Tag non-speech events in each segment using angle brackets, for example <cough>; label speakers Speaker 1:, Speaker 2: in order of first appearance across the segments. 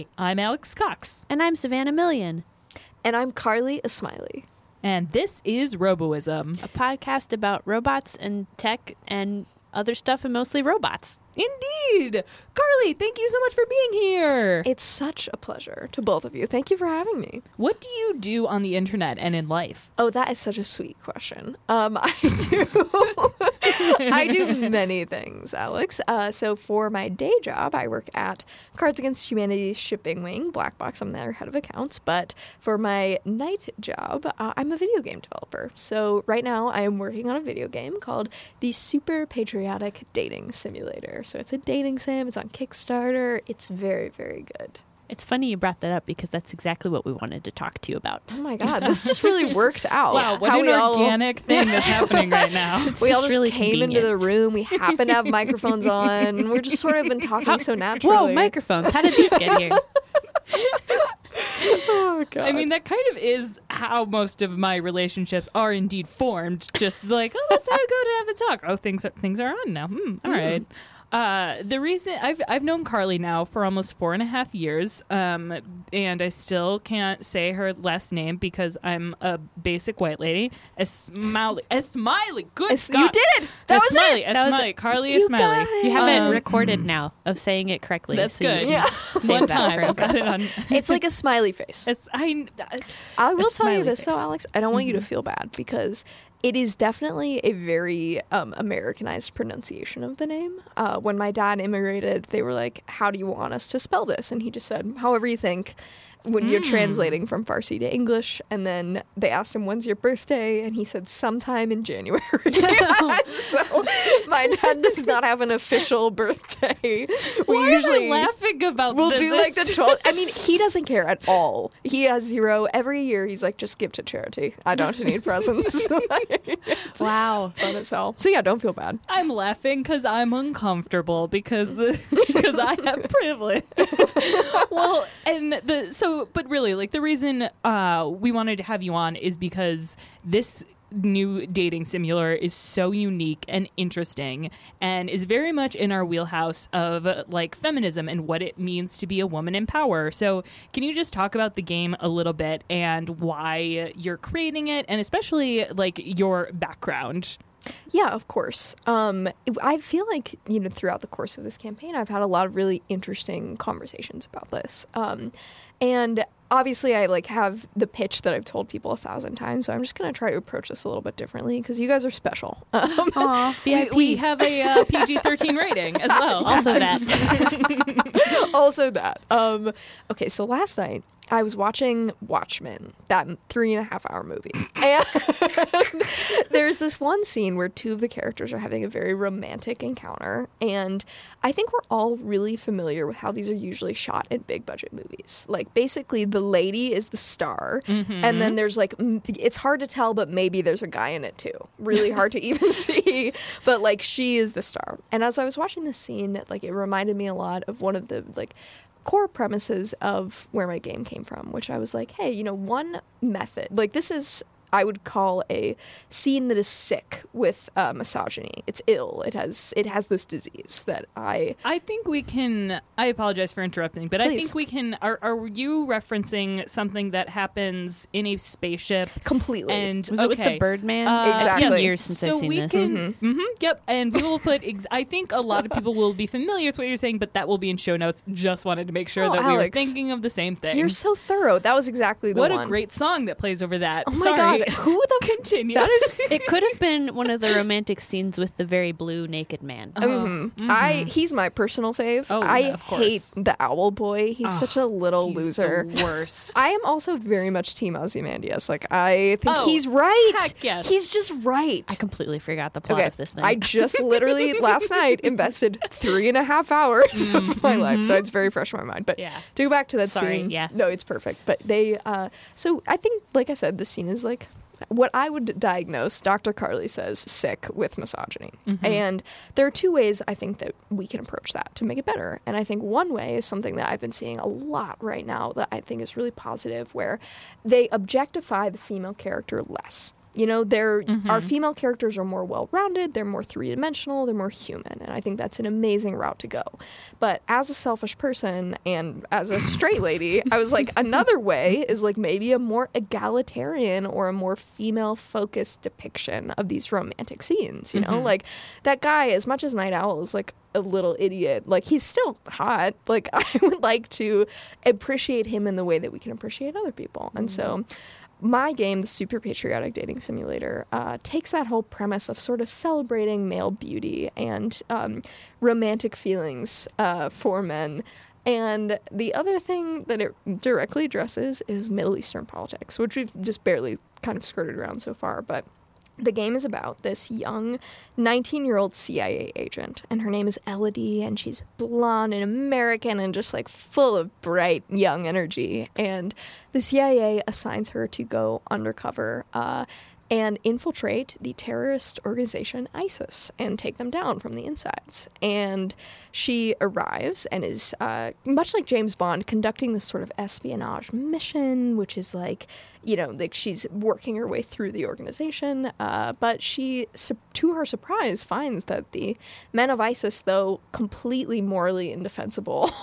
Speaker 1: Hi, I'm Alex Cox,
Speaker 2: And I'm Savannah Million,
Speaker 3: And I'm Carly Esmaili.
Speaker 1: and this is Roboism.
Speaker 2: a podcast about robots and tech and other stuff and mostly robots.
Speaker 1: Indeed! Carly, thank you so much for being here.
Speaker 3: It's such a pleasure to both of you. Thank you for having me.
Speaker 1: What do you do on the internet and in life?
Speaker 3: Oh, that is such a sweet question. Um, <laughs> I do, <laughs> I do many things, Alex. Uh, so for my day job, I work at Cards Against Humanity's shipping wing, Black Box. I'm their head of accounts. But for my night job, uh, I'm a video game developer. So right now, I am working on a video game called the Super Patriotic Dating Simulator. So it's a dating sim. It's on Kickstarter. It's very, very good.
Speaker 2: It's funny you brought that up because that's exactly what we wanted to talk to you about.
Speaker 3: Oh my god, this just really <laughs> worked out.
Speaker 1: Wow, what
Speaker 3: How
Speaker 1: an
Speaker 3: we all-
Speaker 1: organic <laughs> thing that's happening right now. <laughs>
Speaker 2: It's
Speaker 3: we all
Speaker 2: just
Speaker 3: just
Speaker 2: really
Speaker 3: came into the room. We happen to have microphones on. We're just sort of been talking so naturally.
Speaker 2: Whoa, microphones. How did these get here?
Speaker 3: Oh, God.
Speaker 1: I mean, that kind of is how most of my relationships are indeed formed. Just like, oh, let's go to have a talk. Oh, things are things are on now. Hmm, all right. Uh, the reason I've I've known Carly now for almost four and a half years, um, and I still can't say her last name because I'm a basic white lady. A smiley, a smiley. Good
Speaker 3: Es- you did it. That
Speaker 1: a
Speaker 3: was
Speaker 1: smiley,
Speaker 3: it.
Speaker 1: A
Speaker 2: That was
Speaker 1: smiley.
Speaker 2: it.
Speaker 1: Carly, a
Speaker 3: You
Speaker 1: smiley.
Speaker 3: got it.
Speaker 2: You have it
Speaker 1: Um,
Speaker 2: recorded now of saying it correctly.
Speaker 1: That's
Speaker 2: so
Speaker 1: good.
Speaker 3: Yeah.
Speaker 1: One time, I got it on. <laughs>
Speaker 3: It's like a smiley face.
Speaker 1: It's, I,
Speaker 3: I will tell you this though,
Speaker 1: face. Mm-hmm.
Speaker 3: Alex. I don't want you to feel bad because it is definitely a very um, Americanized pronunciation of the name. Uh, when my dad immigrated, they were like, "How do you want us to spell this?" And he just said, "However you think." When you're
Speaker 1: Mm.
Speaker 3: translating from Farsi to English, and then they asked him, "When's your birthday?" and he said, "Sometime in January." <laughs> <laughs> so my dad does not have an official birthday. We
Speaker 1: Why
Speaker 3: usually
Speaker 1: laughing about
Speaker 3: We'll
Speaker 1: this?
Speaker 3: do like the total. I mean, he doesn't care at all. He has zero. Every year, he's like, just give to charity. I don't <laughs> need presents.
Speaker 2: Wow.
Speaker 3: Fun as hell. So yeah, don't feel bad.
Speaker 1: I'm laughing because I'm uncomfortable because because I have privilege. well, and the so, but really, like the reason uh, we wanted to have you on is because this new dating simulator is so unique and interesting and is very much in our wheelhouse of like feminism and what it means to be a woman in power. So, can you just talk about the game a little bit and why you're creating it and especially like your background?
Speaker 3: Yeah, of course. Um, I feel like you know throughout the course of this campaign, I've had a lot of really interesting conversations about this. Um, and obviously, I like have the pitch that I've told people a thousand times. So I'm just gonna try to approach this a little bit differently because you guys are special. <laughs> Um,
Speaker 2: Aw,
Speaker 1: We, we have a uh, PG 13 rating as <laughs> well.
Speaker 2: also that. <laughs>
Speaker 3: also that. Um, okay, so last night I was watching Watchmen, that three and a half hour movie. <laughs> And there's this one scene where two of the characters are having a very romantic encounter. And I think we're all really familiar with how these are usually shot in big budget movies. Like, basically, the lady is the star. And then mm-hmm. there's like, it's hard to tell, but maybe there's a guy in it too. Really <laughs> hard to even <laughs> see. But like, she is the star. And as I was watching this scene, like, it reminded me a lot of one of the, like, core premises of where my game came from, which I was like, hey, you know, one method, like this is I would call a scene that is sick with uh, misogyny. It's ill. It has it has this disease that I
Speaker 1: I think we can. I apologize for interrupting, but I think we can. Are, are you referencing something that happens in a spaceship?
Speaker 3: completely
Speaker 1: And
Speaker 2: Was it with the. Birdman?
Speaker 1: Uh,
Speaker 2: It's been
Speaker 3: Exactly.
Speaker 2: years since
Speaker 1: so
Speaker 2: I've seen
Speaker 1: we
Speaker 2: this.
Speaker 1: can, mhm, yep, and we will put. Ex- I think a lot of people will be familiar with what you're saying, but that will be in show notes. Just wanted to make sure
Speaker 3: Oh,
Speaker 1: that we were thinking of the same thing.
Speaker 3: You're so thorough. That was exactly the
Speaker 1: what
Speaker 3: one.
Speaker 1: a great song that plays over that.
Speaker 3: Oh my
Speaker 1: Sorry.
Speaker 3: god, <laughs> who the
Speaker 1: Continue.
Speaker 3: That is <laughs>
Speaker 2: It could have been one of the romantic scenes with the very blue naked man.
Speaker 3: Mhm. I he's my personal fave.
Speaker 1: Oh,
Speaker 3: I
Speaker 1: yeah,
Speaker 3: hate the owl boy. He's such a little
Speaker 1: He's
Speaker 3: loser.
Speaker 1: The worst.
Speaker 3: I am also very much Team Ozymandias. Like I think
Speaker 1: Oh,
Speaker 3: he's right.
Speaker 1: heck yes.
Speaker 3: He's just right.
Speaker 2: I completely forgot the plot
Speaker 3: Okay,
Speaker 2: of this thing.
Speaker 3: I just literally <laughs> last night invested three and a half hours of my life, so it's very fresh in my mind. But
Speaker 1: Yeah.
Speaker 3: to go back to that
Speaker 2: Sorry,
Speaker 3: scene,
Speaker 2: yeah.
Speaker 3: no, it's perfect. But they, uh, so I think, like I said, the scene is like what I would diagnose. Dr. Carly says sick with misogyny, mm-hmm. and there are two ways I think that we can approach that to make it better. And I think one way is something that I've been seeing a lot right now that I think is really positive, where they objectify the female character less. You know, they're our
Speaker 1: Mhm.
Speaker 3: female characters are more well-rounded, they're more three-dimensional, they're more human, and I think that's an amazing route to go. But as a selfish person and as a straight <laughs> lady, I was like another way is like maybe a more egalitarian or a more female-focused depiction of these romantic scenes, you know?
Speaker 1: Mhm.
Speaker 3: Like that guy as much as Nite Owl is like a little idiot, like he's still hot. Like <laughs> I would like to appreciate him in the way that we can appreciate other people. And so my game, the Super Patriotic Dating Simulator, uh, takes that whole premise of sort of celebrating male beauty and um, romantic feelings uh, for men. And the other thing that it directly addresses is Middle Eastern politics, which we've just barely kind of skirted around so far. But the game is about this young 19 year old CIA agent, and her name is Elodie, and she's blonde and American and just like full of bright young energy. And the CIA assigns her to go undercover uh, and infiltrate the terrorist organization ISIS and take them down from the insides. And she arrives and is, uh, much like James Bond, conducting this sort of espionage mission, which is like, you know, like she's working her way through the organization. Uh, but she, to her surprise, finds that the men of ISIS, though completely morally indefensible, <laughs>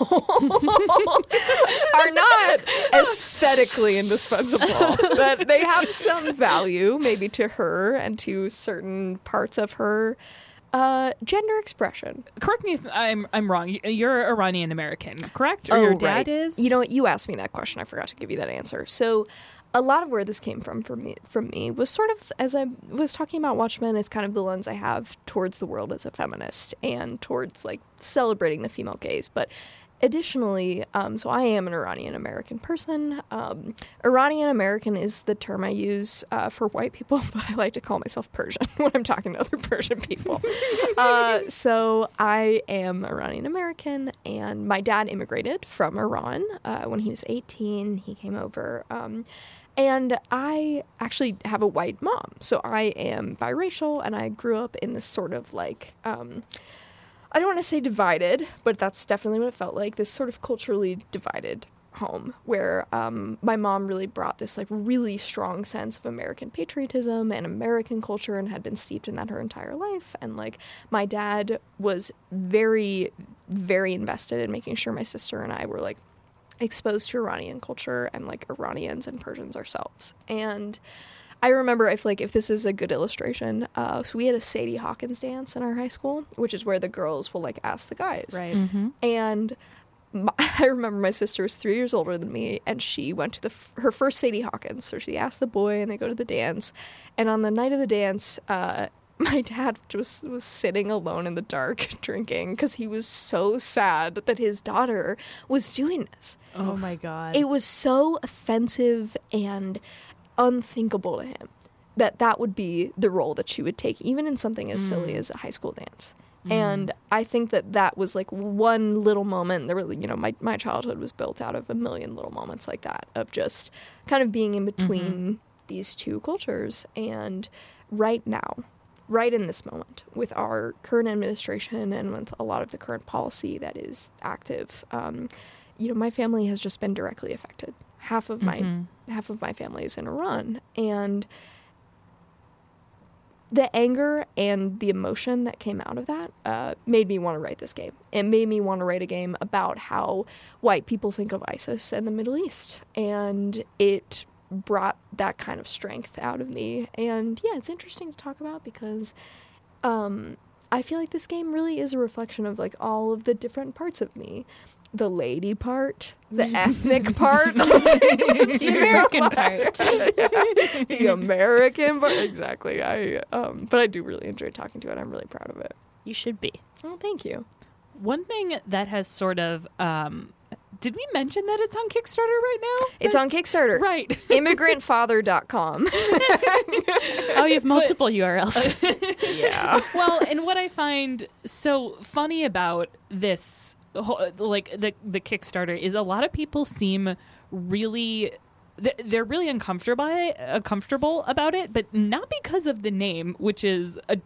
Speaker 3: are not aesthetically indispensable. <laughs> that they have some value, maybe to her and to certain parts of her uh, gender expression.
Speaker 1: Correct me if I'm I'm wrong. You're Iranian American, correct? Or your dad
Speaker 3: Oh, right.
Speaker 1: is?
Speaker 3: You know what? You asked me that question. I forgot to give you that answer. So, a lot of where this came from for me, from me was sort of as I was talking about Watchmen. It's kind of the lens I have towards the world as a feminist and towards like celebrating the female gaze, but. Additionally, um, so I am an Iranian American person. Um, Iranian American is the term I use uh, for white people, <laughs> but I like to call myself Persian <laughs> when I'm talking to other Persian people. <laughs> uh, so I am Iranian American, and my dad immigrated from Iran uh, when he was 18. He came over. Um, and I actually have a white mom. So I am biracial, and I grew up in this sort of like. Um, I don't want to say divided, but that's definitely what it felt like. This sort of culturally divided home where um, my mom really brought this like really strong sense of American patriotism and American culture and had been steeped in that her entire life. And like my dad was very, very invested in making sure my sister and I were like exposed to Iranian culture and like Iranians and Persians ourselves. And I remember if like if this is a good illustration, uh, so we had a Sadie Hawkins dance in our high school, which is where the girls will like ask the guys.
Speaker 2: Right.
Speaker 1: Mhm.
Speaker 3: And my, <laughs> I remember my sister was three years older than me, and she went to the f- her first Sadie Hawkins. So she asked the boy, and they go to the dance. And on the night of the dance, uh, <laughs> my dad just was sitting alone in the dark <laughs> drinking because he was so sad that his daughter was doing this.
Speaker 2: Oh my god.
Speaker 3: It was so offensive and unthinkable to him that that would be the role that she would take, even in something as silly
Speaker 1: Mm.
Speaker 3: as a high school dance. And I think that that was like one little moment. There were, you know, my, my childhood was built out of a million little moments like that of just kind of being in between these two cultures. And right now, right in this moment, with our current administration and with a lot of the current policy that is active, um, you know, my family has just been directly affected. Half of my
Speaker 1: Mhm.
Speaker 3: half of my family is in Iran, and the anger and the emotion that came out of that uh, made me want to write this game. It made me want to write a game about how white people think of ISIS and the Middle East, and it brought that kind of strength out of me. And yeah, it's interesting to talk about because um, I feel like this game really is a reflection of like all of the different parts of me. The lady part, the <laughs> ethnic part, <laughs>
Speaker 2: the American <laughs> part.
Speaker 3: the American part. Exactly. I um, but I do really enjoy talking to it. I'm really proud of it.
Speaker 2: You should be.
Speaker 3: Oh, thank you.
Speaker 1: One thing that has sort of um, did we mention that it's on Kickstarter right now?
Speaker 3: It's on Kickstarter.
Speaker 1: Right. <laughs>
Speaker 3: Immigrantfather.com. <laughs>
Speaker 2: Oh, you have multiple URLs. <laughs>
Speaker 3: yeah.
Speaker 1: well, and what I find so funny about this, whole- like the the Kickstarter, is a lot of people seem really. They're really uncomfortable, by it, uh, comfortable about it, but not because of the name, which is a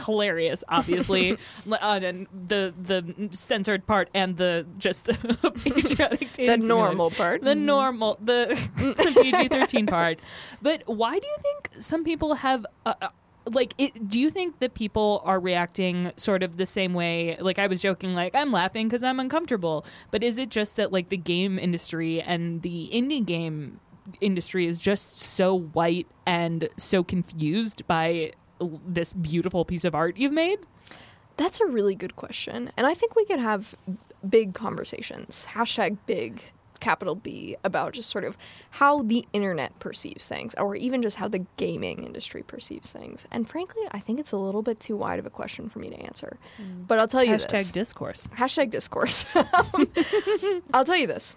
Speaker 1: hilarious, obviously. <laughs> Uh, and the the censored part and the just <laughs> patriotic
Speaker 3: the normal part.
Speaker 1: the normal the, <laughs> the PG thirteen part. But why do you think some people have? Uh, uh, like, it, do you think that people are reacting sort of the same way? Like, I was joking, like I'm laughing because I'm uncomfortable. But is it just that like the game industry and the indie game industry is just so white and so confused by this beautiful piece of art you've made?
Speaker 3: That's a really good question. And I think we could have big conversations, hashtag big, capital B, about just sort of how the internet perceives things, or even just how the gaming industry perceives things. And frankly, I think it's a little bit too wide of a question for me to answer. Mm. But I'll tell you
Speaker 1: Hashtag
Speaker 3: this.
Speaker 1: discourse.
Speaker 3: Hashtag discourse. <laughs> Um, I'll tell you this.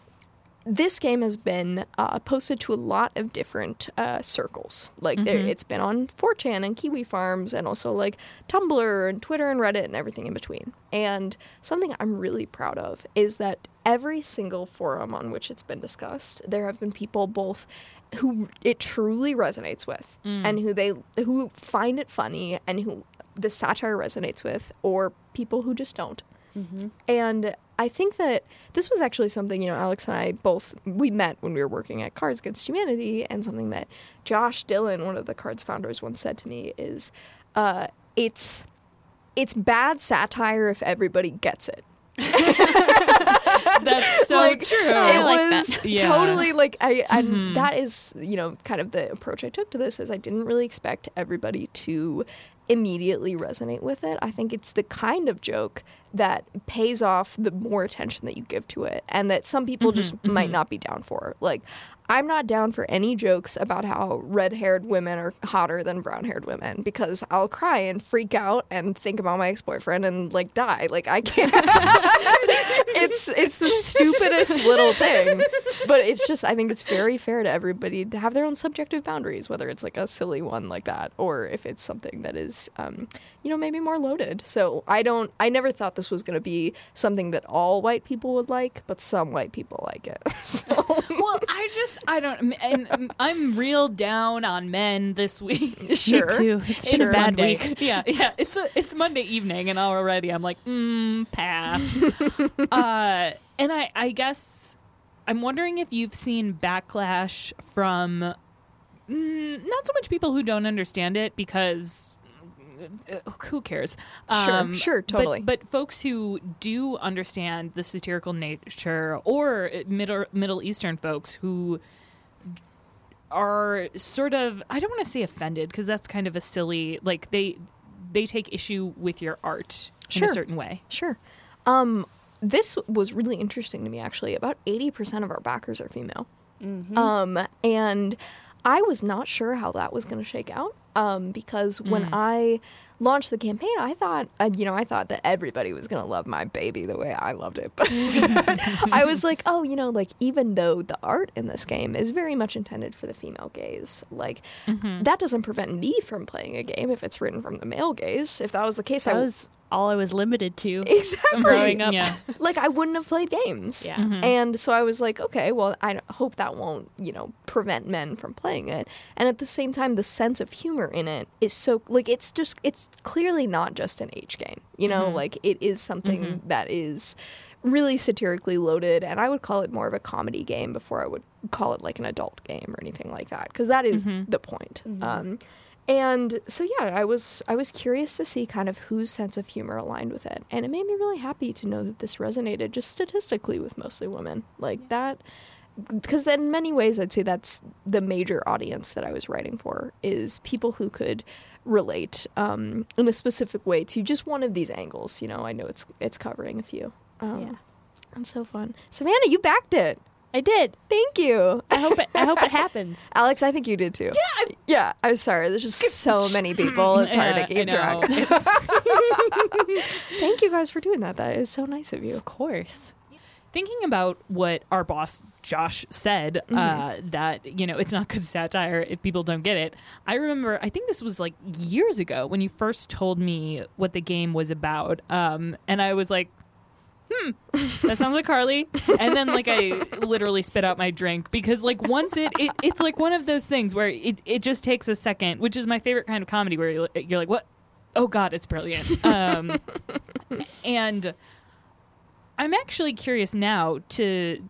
Speaker 3: This game has been uh, posted to a lot of different uh, circles. Like there, it's been on 4chan and Kiwi Farms, and also like Tumblr and Twitter and Reddit and everything in between. And something I'm really proud of is that every single forum on which it's been discussed, there have been people both who it truly resonates with, and who they who find it funny, and who the satire resonates with, or people who just don't. And I think that this was actually something, you know, Alex and I both we met when we were working at Cards Against Humanity, and something that Josh Dillon, one of the Cards founders, once said to me is, uh, "It's it's bad satire if everybody gets it." <laughs>
Speaker 1: That's so
Speaker 3: like,
Speaker 1: true.
Speaker 3: It
Speaker 2: I like
Speaker 3: was
Speaker 2: that.
Speaker 1: Yeah.
Speaker 3: totally like I, and
Speaker 1: Mhm.
Speaker 3: that is you know kind of the approach I took to this is I didn't really expect everybody to immediately resonate with it. I think it's the kind of joke that pays off the more attention that you give to it, and that some people just might not be down for. Like. I'm not down for any jokes about how red haired women are hotter than brown haired women because I'll cry and freak out and think about my ex boyfriend and like die. Like I can't <laughs> it's it's the stupidest little thing, but it's just I think it's very fair to everybody to have their own subjective boundaries, whether it's like a silly one like that or if it's something that is, um, you know, maybe more loaded. So I don't. I never thought this was going to be something that all white people would like, but some white people like it. <laughs> So <laughs>
Speaker 1: well, I just I don't, and I'm real down on men this week. <laughs>
Speaker 3: sure,
Speaker 2: too. It's
Speaker 1: It's
Speaker 2: been a bad
Speaker 1: Monday.
Speaker 2: week.
Speaker 1: Yeah, yeah. It's a it's Monday evening, and already I'm like, mm, pass. uh, and I I guess I'm wondering if you've seen backlash from mm, not so much people who don't understand it because. Uh, Who cares?
Speaker 3: Sure, sure,
Speaker 1: but-
Speaker 3: totally.
Speaker 1: But, folks who do understand the satirical nature, or Middle Middle Eastern folks who are sort of I don't want to say offended because that's kind of a silly like they they take issue with your art in a certain way.
Speaker 3: sure. Um, this was really interesting to me actually. About eighty percent of our backers are female. Um, and I was not sure how that was going to shake out. Um, because when I launched the campaign, I thought, uh, you know, I thought that everybody was going to love my baby the way I loved it. <laughs> But I was like, oh, you know, like even though the art in this game is very much intended for the female gaze, like that doesn't prevent me from playing a game if it's written from the male gaze. If that was the case, I
Speaker 2: That
Speaker 3: would
Speaker 2: was all I was limited to
Speaker 3: exactly
Speaker 2: growing up.
Speaker 1: Yeah. <laughs>
Speaker 3: like I wouldn't have played games.
Speaker 2: Yeah.
Speaker 1: Mhm.
Speaker 3: And so I was like, okay, well, I hope that won't, you know, prevent men from playing it. And at the same time, the sense of humor in it is so like it's just it's clearly not just an H game. You know, like it is something that is really satirically loaded and I would call it more of a comedy game before I would call it like an adult game or anything like that because that is the point. Um and so yeah, I was I was curious to see kind of whose sense of humor aligned with it, and it made me really happy to know that this resonated just statistically with mostly women. Like that, because in many ways, I'd say that's the major audience that I was writing for is people who could relate um, in a specific way to just one of these angles. You know, I know it's it's covering a few. Um,
Speaker 2: Yeah.
Speaker 3: and so fun. Savannah, you backed it.
Speaker 2: I did.
Speaker 3: Thank you.
Speaker 2: I hope it. I hope it happens. <laughs>
Speaker 3: Alex, I think you did too. Yeah, yeah. I'm sorry. There's just so many people. It's hard
Speaker 1: Yeah,
Speaker 3: to keep
Speaker 1: I
Speaker 3: track. <laughs> <laughs> Thank you guys for doing that. That is so nice of you.
Speaker 2: Of course.
Speaker 1: thinking about what our boss Josh said uh, that you know it's not good satire if people don't get it. I remember I think this was like years ago when you first told me what the game was about, um, and I was like. Hmm, that sounds like Carly. And then, like, I literally spit out my drink because, like, once it, it it's like one of those things where it, it just takes a second, which is my favorite kind of comedy where you're, you're like, what? oh god, it's brilliant. Um, and I'm actually curious now to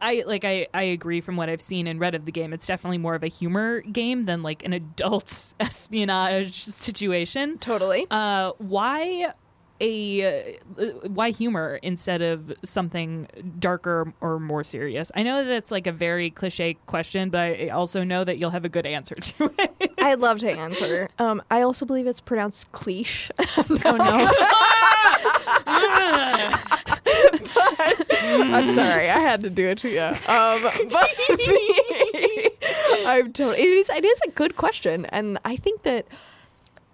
Speaker 1: I like I I agree from what I've seen and read of the game. It's definitely more of a humor game than like an adult <laughs> espionage situation.
Speaker 3: Totally.
Speaker 1: Uh, why a uh, why humor instead of something darker or more serious? I know that it's like a very cliche question, but I also know that you'll have a good answer to <laughs> it.
Speaker 3: I'd love to answer. Um, I also believe it's pronounced cliche. <laughs>
Speaker 2: Oh no.
Speaker 3: I'm sorry, I had to do it to you. Um, but <laughs> I'm totally. It is. It is a good question, and I think that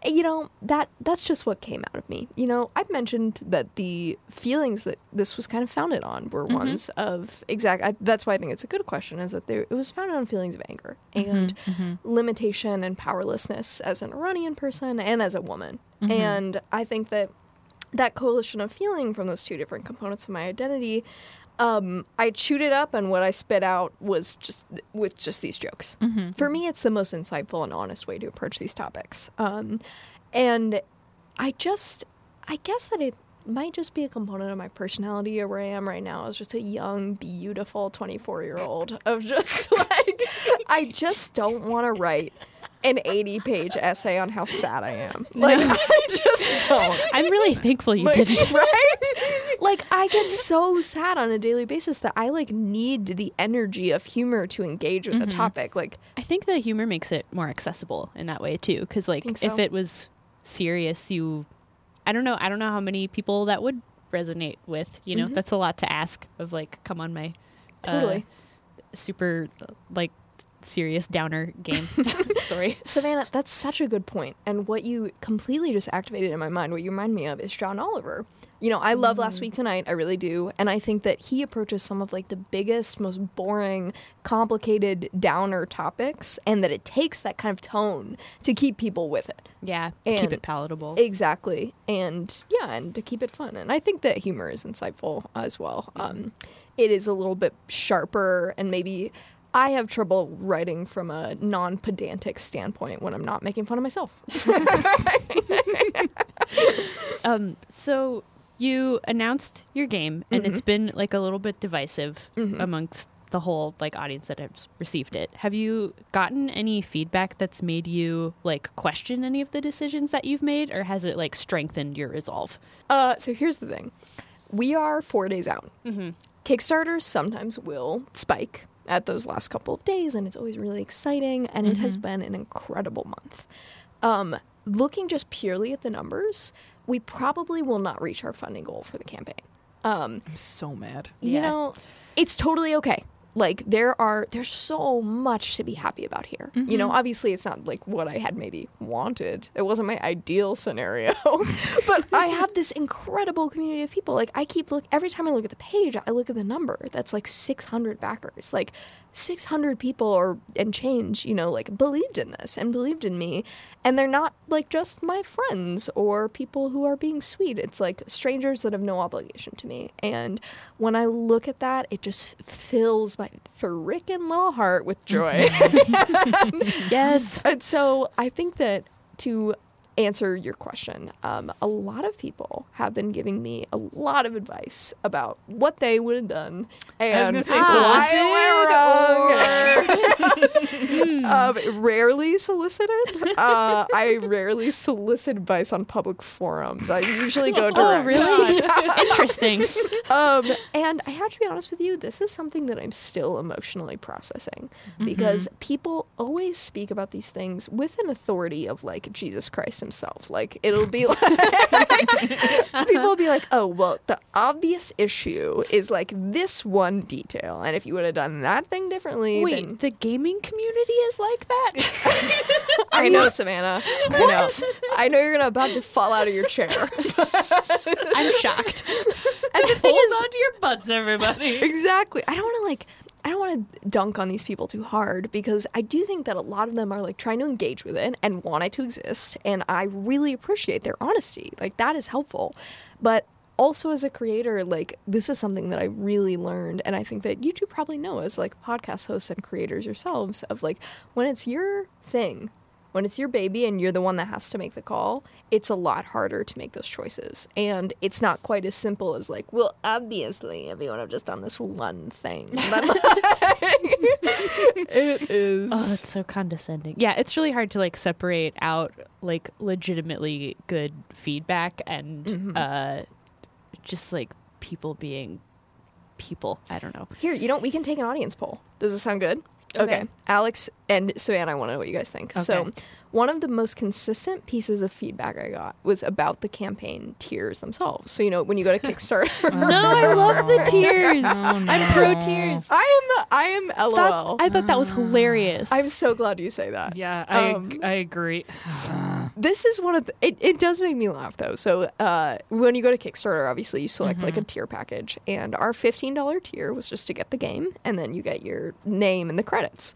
Speaker 3: you know that that's just what came out of me. You know, I've mentioned that the feelings that this was kind of founded on were mm-hmm. ones of exact. I, that's why I think it's a good question. Is that there, it was founded on feelings of anger mm-hmm, and mm-hmm. limitation and powerlessness as an Iranian person and as a woman, and I think that that coalition of feeling from those two different components of my identity um, I chewed it up, and what I spit out was just with just these jokes. For me, it's the most insightful and honest way to approach these topics. Um, and I just, I guess that it might just be a component of my personality or where I am right now as just a young, beautiful 24 year old of just <laughs> like, I just don't want to write an 80 page essay on how sad I am. Like, <laughs> I just don't.
Speaker 2: I'm really thankful you
Speaker 3: Like,
Speaker 2: didn't. <laughs>
Speaker 3: right? Like I get so sad on a daily basis that I like need the energy of humor to engage with a topic. Like
Speaker 2: I think the humor makes it more accessible in that way too. Because like
Speaker 3: so?
Speaker 2: if it was serious, you, I don't know, I don't know how many people that would resonate with. You know, that's a lot to ask of like, come on, my uh,
Speaker 3: Totally.
Speaker 2: super like serious downer game <laughs> story.
Speaker 3: Savannah, that's such a good point. And what you completely just activated in my mind, what you remind me of is John Oliver. You know, I love Last Week Tonight, I really do. And I think that he approaches some of like the biggest, most boring, complicated downer topics and that it takes that kind of tone to keep people with it.
Speaker 2: Yeah, to keep it palatable.
Speaker 3: Exactly. And yeah, and to keep it fun. And I think that humor is insightful as well. Um, it is a little bit sharper and maybe I have trouble writing from a non pedantic standpoint when I'm not making fun of myself. <laughs>
Speaker 2: Um, so you announced your game, and
Speaker 3: Mm-hmm.
Speaker 2: it's been like a little bit divisive amongst the whole like audience that has received it. Have you gotten any feedback that's made you like question any of the decisions that you've made, or has it like strengthened your resolve?
Speaker 3: Uh, so here's the thing we are four days out. Mm-hmm. Kickstarters sometimes will spike at those last couple of days, and it's always really exciting, and it has been an incredible month. Um, looking just purely at the numbers, we probably will not reach our funding goal for the campaign. Um,
Speaker 1: I'm so mad.
Speaker 3: you
Speaker 2: Yeah.
Speaker 3: know, it's totally okay. Like there are there's so much to be happy about here. You know, mm-hmm. obviously it's not like what I had maybe wanted. It wasn't my ideal scenario. <laughs> but I have this incredible community of people. Like I keep look every time I look at the page, I look at the number. That's like 600 backers. Like 600 people or and change, you know, like believed in this and believed in me. And they're not like just my friends or people who are being sweet. It's like strangers that have no obligation to me. And when I look at that, it just f- fills my frickin' little heart with joy. <laughs>
Speaker 2: Yes. <laughs>
Speaker 3: and so I think that to answer your question, um, a lot of people have been giving me a lot of advice about what they would have done and
Speaker 1: gonna say
Speaker 3: why I <laughs> wrong. <laughs> um, rarely solicited. Uh, I rarely solicit advice on public forums. I usually go <laughs> direct.
Speaker 2: Oh, really? Interesting.
Speaker 3: Um, and I have to be honest with you, this is something that I'm still emotionally processing because people always speak about these things with an authority of like Jesus Christ himself. Like it'll be <laughs> like people will be like, "Oh, well, the obvious issue is like this one detail, and if you would have done that thing differently,
Speaker 2: Wait,
Speaker 3: then
Speaker 2: the gaming community is like that? <laughs> <laughs>
Speaker 3: I know, Savannah. I know. I know you're gonna about to fall out of your chair.
Speaker 2: I'm shocked.
Speaker 3: And the thing
Speaker 1: Hold
Speaker 3: is,
Speaker 1: on to your butts, everybody.
Speaker 3: exactly. I don't want to like. I don't want to dunk on these people too hard because I do think that a lot of them are like trying to engage with it and want it to exist, and I really appreciate their honesty. Like that is helpful, but also as a creator, like this is something that I really learned, and I think that you two probably know as like podcast hosts and creators yourselves of like when it's your thing, when it's your baby and you're the one that has to make the call, it's a lot harder to make those choices. And it's not quite as simple as like, well, obviously everyone have just done this one thing. <laughs> But it is.
Speaker 2: Oh, that's so condescending. Yeah, it's really hard to like separate out like legitimately good feedback and
Speaker 3: Mm-hmm.
Speaker 2: uh just like people being people. I don't know.
Speaker 3: Here, you know, we can take an audience poll. Does this sound good?
Speaker 1: Okay.
Speaker 3: Alex and Savannah, I want to know what you guys think. So, one of the most consistent pieces of feedback I got was about the campaign tiers themselves. So, you know, when you go to <laughs> Kickstarter, <laughs>
Speaker 2: No, I love the <laughs> tears.
Speaker 1: Oh,
Speaker 2: I'm pro
Speaker 1: no.
Speaker 2: tears.
Speaker 3: I am I am
Speaker 2: That-
Speaker 3: LOL.
Speaker 2: I thought that was hilarious.
Speaker 3: I'm so glad you say that.
Speaker 1: Yeah, I
Speaker 3: Um,
Speaker 1: ag- I agree. <sighs> <sighs>
Speaker 3: This is one of the, it, it does make me laugh though. So uh, when you go to Kickstarter, obviously you select like a tier package, and our fifteen dollar tier was just to get the game, and then you get your name and the credits.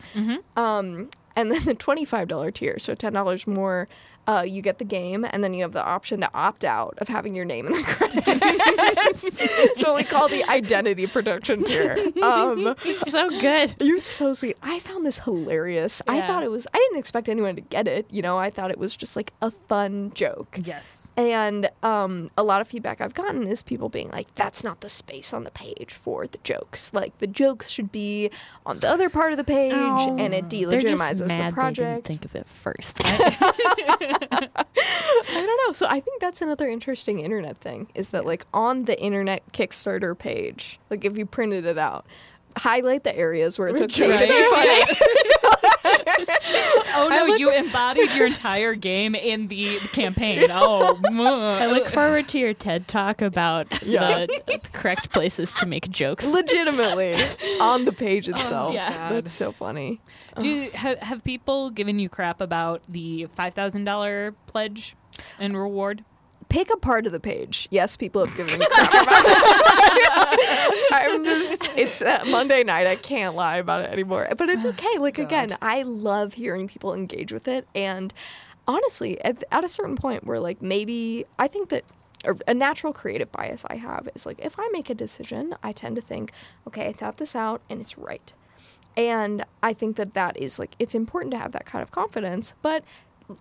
Speaker 3: Um, and then the twenty five dollar tier, so ten dollars more. Uh, you get the game, and then you have the option to opt out of having your name in the <laughs> credits. it's what we call the identity production tier. Um,
Speaker 2: so good. <laughs>
Speaker 3: you're so sweet. I found this hilarious. I thought it was. I didn't expect anyone to get it. You know, I thought it was just like a fun joke.
Speaker 1: Yes.
Speaker 3: And um, a lot of feedback I've gotten is people being like, "That's not the space on the page for the jokes. Like the jokes should be on the other part of the page, and it
Speaker 2: They're just
Speaker 3: delegitimizes
Speaker 2: mad
Speaker 3: the
Speaker 2: They didn't
Speaker 3: project."
Speaker 2: think of it first. <laughs> <laughs>
Speaker 3: I don't know. So I think that's another interesting internet thing is that like on the internet Kickstarter page, like if you printed it out, highlight the areas where it's okay to
Speaker 1: Right.
Speaker 3: funny. <laughs> <laughs>
Speaker 1: Oh no,
Speaker 3: look-
Speaker 1: you embodied your entire game in the campaign. <laughs> Oh,
Speaker 2: I look forward to your TED talk about
Speaker 3: Yeah.
Speaker 2: the, the correct places to make jokes.
Speaker 3: legitimately on the page <laughs> oh, itself.
Speaker 1: yeah.
Speaker 3: That's so funny.
Speaker 1: Do have, have people given you crap about the five thousand dollar pledge and reward?
Speaker 3: Pick a part of the page. Yes, people have given me <laughs> crap about it. <laughs> I'm just, it's uh, Monday night. I can't lie about it anymore. But it's okay. Like, again, I love hearing people engage with it. And honestly, at, at a certain point where, like, maybe I think that a, a natural creative bias I have is like, if I make a decision, I tend to think, okay, I thought this out and it's right. And I think that that is like, it's important to have that kind of confidence. But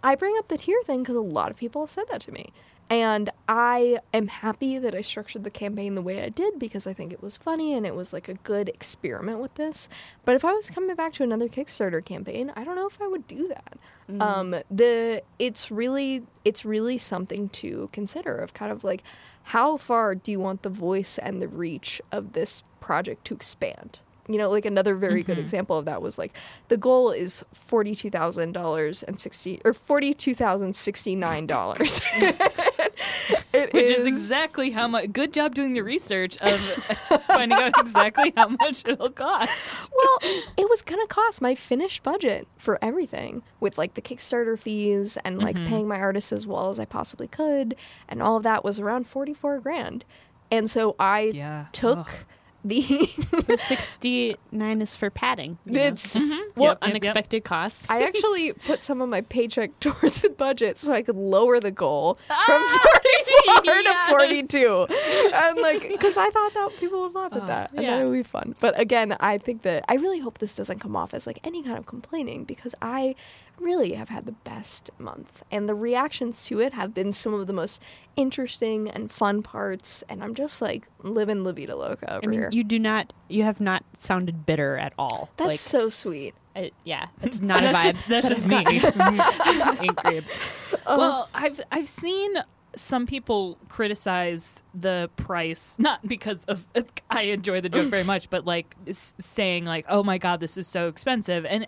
Speaker 3: I bring up the tier thing because a lot of people have said that to me. And I am happy that I structured the campaign the way I did because I think it was funny and it was like a good experiment with this. But if I was coming back to another Kickstarter campaign, I don't know if I would do that. Mm. Um, the it's really it's really something to consider of kind of like how far do you want the voice and the reach of this project to expand? you know like another very mm-hmm. good example of that was like the goal is $42,000 and 60 or $42,069. <laughs> <laughs> <laughs>
Speaker 1: Which is exactly how much. Good job doing the research of <laughs> finding out exactly how much it'll cost.
Speaker 3: well, <laughs> it was gonna cost my finished budget for everything with like the Kickstarter fees and like mm-hmm. paying my artists as well as I possibly could, and all of that was around forty four grand. And so I
Speaker 1: Yeah.
Speaker 3: took. The
Speaker 2: the 69 is for padding. you know.
Speaker 3: it's well,
Speaker 1: Yep, yep, yep.
Speaker 2: unexpected costs.
Speaker 3: I actually <laughs> put some of my paycheck <laughs> towards the budget so I could lower the goal from
Speaker 1: Ah!
Speaker 3: 44 <laughs>
Speaker 1: Yes.
Speaker 3: to 42. And like, because I thought that people would laugh at
Speaker 1: Oh,
Speaker 3: that and
Speaker 2: yeah.
Speaker 3: that would be fun. But again, I think that I really hope this doesn't come off as like any kind of complaining because I really have had the best month. And the reactions to it have been some of the most interesting and fun parts. And I'm just like living La Vida Loca over
Speaker 2: I mean,
Speaker 3: here.
Speaker 2: you do not, you have not sounded bitter at all.
Speaker 3: That's
Speaker 2: like,
Speaker 3: so sweet.
Speaker 2: I- yeah, <laughs> it's not a vibe.
Speaker 1: just that's just <laughs> me. Angry. <laughs> Uh-huh. Well, I've I've seen some people criticize the price not because of I enjoy the joke very much, but like saying like, "Oh my god, this is so expensive," and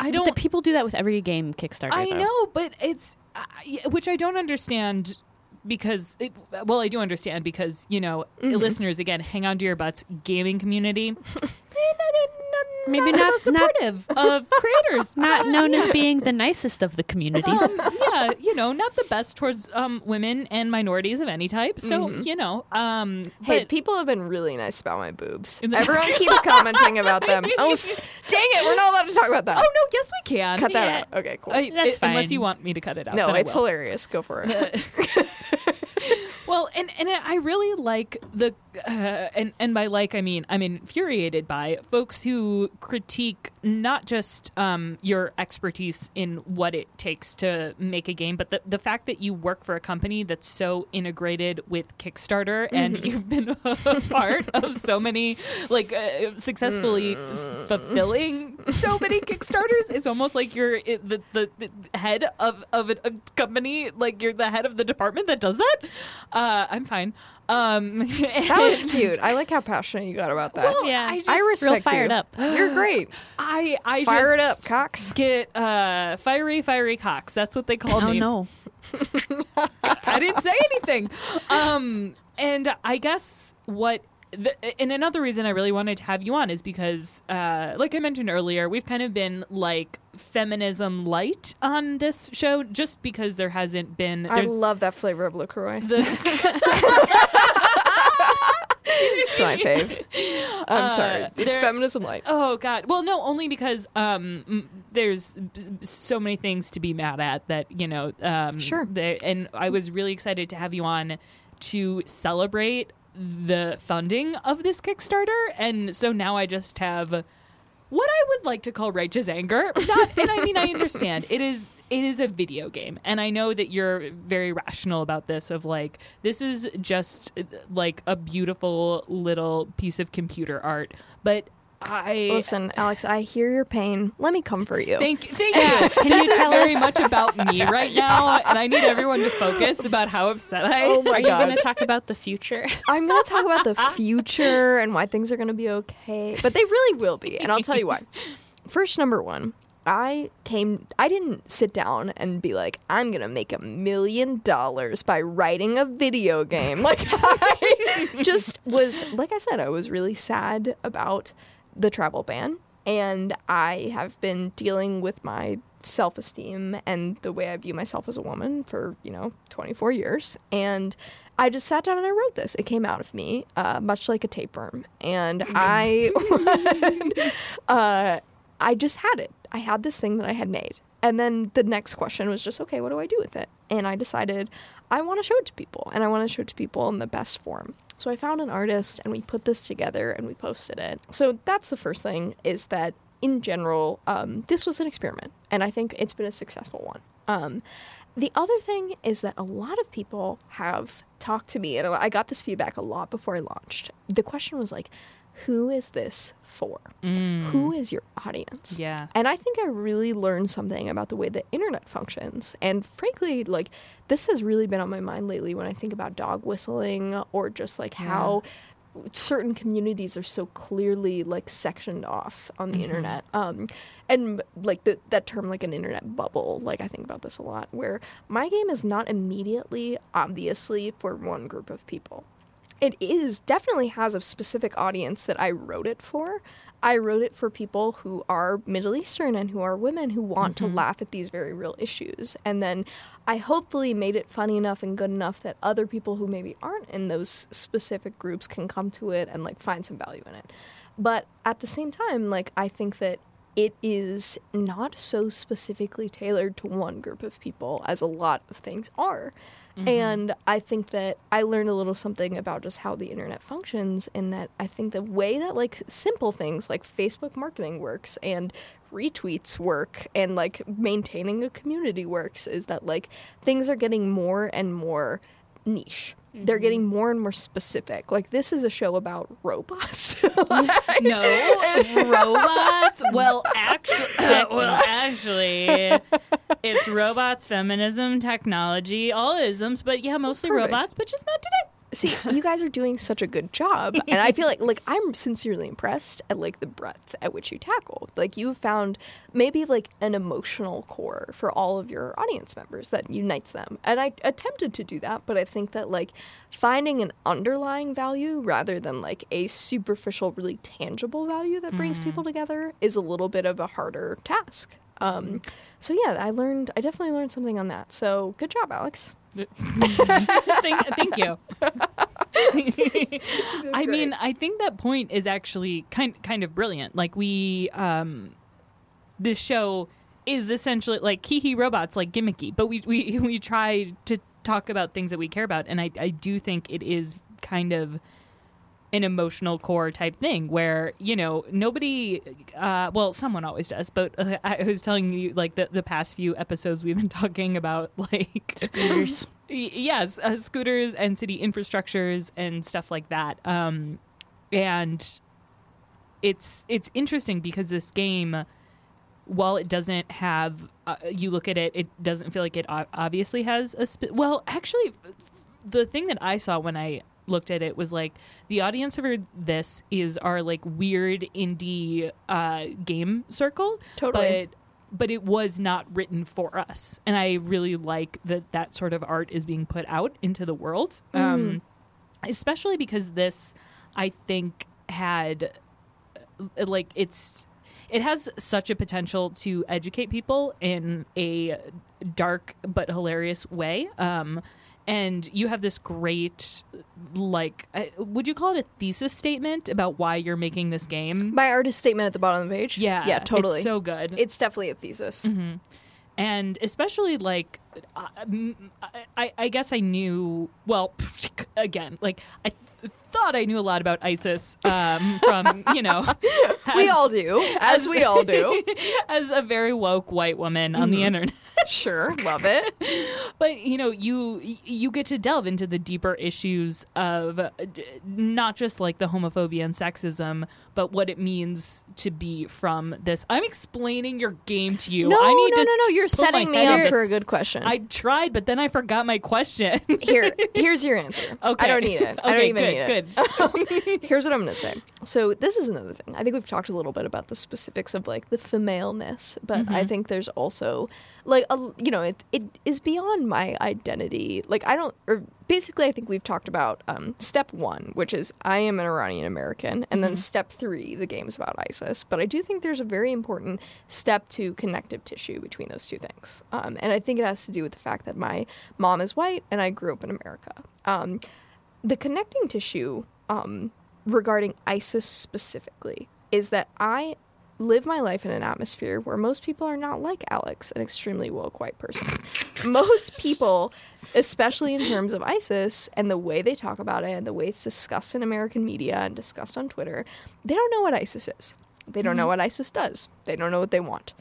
Speaker 1: I, don't.
Speaker 2: The people do that with every game Kickstarter.
Speaker 1: I
Speaker 2: though.
Speaker 1: know, but it's uh, which I don't understand because it, well, I do understand because you know
Speaker 3: Mm-hmm.
Speaker 1: listeners again, hang on to your butts, gaming community. <laughs>
Speaker 2: Maybe
Speaker 1: not
Speaker 2: not-
Speaker 1: supportive <laughs> of creators,
Speaker 2: Not <laughs> known as being the nicest of the communities.
Speaker 1: um, yeah, you know, not the best towards um, women and minorities of any type. So you know, um,
Speaker 3: Mm-hmm. Hey,
Speaker 1: but
Speaker 3: people have been really nice about my boobs. <laughs> Everyone keeps commenting about them. <laughs> Oh, s- dang it, we're not allowed to talk about that.
Speaker 1: oh no, yes we can.
Speaker 3: cut that
Speaker 2: yeah.
Speaker 3: out. Okay, cool.
Speaker 1: I-
Speaker 2: That's
Speaker 1: it- Unless you want me to cut it out.
Speaker 3: no,
Speaker 1: then
Speaker 3: it's hilarious. Go for it. <laughs>
Speaker 1: Well, and and I really like the uh, and and by like I mean I'm infuriated by folks who critique not just um, your expertise in what it takes to make a game, but the, the fact that you work for a company that's so integrated with Kickstarter and you've been <laughs> a part of so many, like, uh, successfully s- fulfilling so many Kickstarters. It's almost like you're it, the, the, the head of, of a, a company, like, you're the head of the department that does that. Uh, I'm fine. Um, <laughs>
Speaker 3: That was cute. I like how passionate you got about that.
Speaker 1: Well,
Speaker 2: Yeah.
Speaker 1: I just
Speaker 3: I
Speaker 2: real fired
Speaker 3: you.
Speaker 2: up. <gasps>
Speaker 3: You're great.
Speaker 1: I I
Speaker 3: Fire it
Speaker 1: just
Speaker 3: up, Cox.
Speaker 1: Get uh, fiery, fiery Cox. That's what they call
Speaker 2: Oh
Speaker 1: me.
Speaker 2: no. <laughs>
Speaker 1: I didn't say anything. Um, and I guess what. The, and another reason I really wanted to have you on is because, uh, like I mentioned earlier, we've kind of been like feminism light on this show, just because there hasn't been.
Speaker 3: I love that flavor of LaCroix.
Speaker 1: the <laughs> <laughs>
Speaker 3: It's my fave. I'm
Speaker 1: Uh,
Speaker 3: sorry. It's
Speaker 1: there-
Speaker 3: feminism light.
Speaker 1: Oh God! Well, no, only because um, there's so many things to be mad at that you know. Um,
Speaker 3: Sure.
Speaker 1: the- and I was really excited to have you on to celebrate the funding of this Kickstarter, and so now I just have what I would like to call righteous anger. Not, and I mean, I understand it is it is a video game, and I know that you're very rational about this. Of like, this is just like a beautiful little piece of computer art, but I
Speaker 3: Listen, Alex, I hear your pain. Let me comfort you.
Speaker 1: Thank, thank you. <laughs>
Speaker 2: Can
Speaker 1: this
Speaker 2: you
Speaker 1: is
Speaker 2: tell
Speaker 1: very
Speaker 2: us-
Speaker 1: much about me <laughs> right now, and I need everyone to focus about how upset I am.
Speaker 3: Oh my
Speaker 2: Are you
Speaker 3: God.
Speaker 2: going to talk about the future?
Speaker 3: I'm going to talk about the <laughs> future and why things are going to be okay, but they really will be, and I'll tell you why. First, number one, I came. I didn't sit down and be like, "I'm going to make a million dollars by writing a video game." Like, I just was. Like I said, I was really sad about the travel ban, and I have been dealing with my self esteem and the way I view myself as a woman for, you know, 24 years. And I just sat down and I wrote this. It came out of me, uh, much like a tapeworm. And I, <laughs> uh, I just had it. I had this thing that I had made. And then the next question was just, okay, what do I do with it? And I decided I want to show it to people and I want to show it to people in the best form. So I found an artist and we put this together and we posted it. So that's the first thing is that in general, um, this was an experiment and I think it's been a successful one. Um, the other thing is that a lot of people have talked to me, and I got this feedback a lot before I launched. The question was like, who is this for? Who is your audience?
Speaker 1: Yeah.
Speaker 3: And I think I really learned something about the way the internet functions. And frankly, like this has really been on my mind lately when I think about dog whistling or just like how certain communities are so clearly like sectioned off on the internet. Um and like the, that term like an internet bubble, like I think about this a lot where my game is not immediately obviously for one group of people it is definitely has a specific audience that I wrote it for. I wrote it for people who are Middle Eastern and who are women who want to mm-hmm. laugh at these very real issues. And then I hopefully made it funny enough and good enough that other people who maybe aren't in those specific groups can come to it and like find some value in it. But at the same time, like I think that it is not so specifically tailored to one group of people as a lot of things are. Mm-hmm. And I think that I learned a little something about just how the internet functions, and that I think the way that like simple things like Facebook marketing works and retweets work and like maintaining a community works is that like things are getting more and more niche. They're mm-hmm. getting more and more specific. Like this is a show about robots. <laughs>
Speaker 1: No robots. Well, actually, <laughs> well, actually, it's robots, feminism, technology, all isms. But yeah, mostly
Speaker 3: Perfect.
Speaker 1: robots, but just not today.
Speaker 3: See, you <laughs> guys are doing such a good job, and I feel like like I'm sincerely impressed at like the breadth at which you tackle. Like you found maybe like an emotional core for all of your audience members that unites them, and I attempted to do that, but I think that like finding an underlying value rather than like a superficial, really tangible value that brings people together is a little bit of a harder task. Um, so yeah, I learned. I definitely learned something on that. So good job, Alex. <laughs>
Speaker 1: thank, thank you. <laughs> I mean, I think that point is actually kind kind of brilliant. Like we, um, this show is essentially like Kihi robots, like gimmicky, but we we <laughs> we try to talk about things that we care about, and I I do think it is kind of an emotional core type thing where you know nobody uh, well someone always does but uh, <laughs> i was telling you like the, the past few episodes we've been <laughs> talking about like
Speaker 2: Scooters. <laughs>
Speaker 1: Yes uh, scooters and city infrastructures and stuff like that um and it's it's interesting because this game while it doesn't have uh, you look at it it doesn't feel like it obviously has a sp- well actually the thing that i saw when i looked at it was like the audience for this is our like weird indie uh game circle.
Speaker 3: Totally.
Speaker 1: but but it was not written for us. And i really like that that sort of art is being put out into the world. Um especially because this i think had uh, like it's it has such a potential to educate people in a dark but hilarious way. Um and you have this great like uh, would you call it a thesis statement about why you're making this game
Speaker 3: My artist statement at the bottom of the page.
Speaker 1: yeah
Speaker 3: yeah, totally.
Speaker 1: it's so good
Speaker 3: It's definitely a thesis.
Speaker 1: and especially like uh, mm, I, I guess I knew well <laughs> again like I thought I knew a lot about ISIS um, from you know <laughs>
Speaker 3: We all do, as we all do. <laughs>
Speaker 1: as a very woke white woman on the internet <laughs>
Speaker 3: Sure, love it.
Speaker 1: but you know you you get to delve into the deeper issues of uh, not just like the homophobia and sexism but what it means to be from this i'm explaining your game to you
Speaker 3: No,
Speaker 1: i need
Speaker 3: no,
Speaker 1: to
Speaker 3: no, no. You're setting me up for a good question.
Speaker 1: i tried but then i forgot my question
Speaker 3: Here, here's your answer.
Speaker 1: okay
Speaker 3: I don't need it. I don't even
Speaker 1: good,
Speaker 3: need it.
Speaker 1: good <laughs> <laughs>
Speaker 3: Here's what I'm going to say. So this is another thing. I think we've talked a little bit about the specifics of like the femaleness, but
Speaker 1: Mm-hmm.
Speaker 3: I think there's also like a, you know it, it is beyond my identity. Like I don't or basically I think we've talked about um, step 1, which is I am an Iranian American, and
Speaker 1: Mm-hmm.
Speaker 3: then step 3, the game's about ISIS. But I do think there's a very important step to connective tissue between those two things. Um, and I think it has to do with the fact that my mom is white and I grew up in America. Um, the connecting tissue um, regarding ISIS specifically is that I live my life in an atmosphere where most people are not like Alex, an extremely woke white person. most people, especially in terms of ISIS and the way they talk about it and the way it's discussed in American media and discussed on Twitter, they don't know what ISIS is. They don't know what ISIS does. They don't know what they want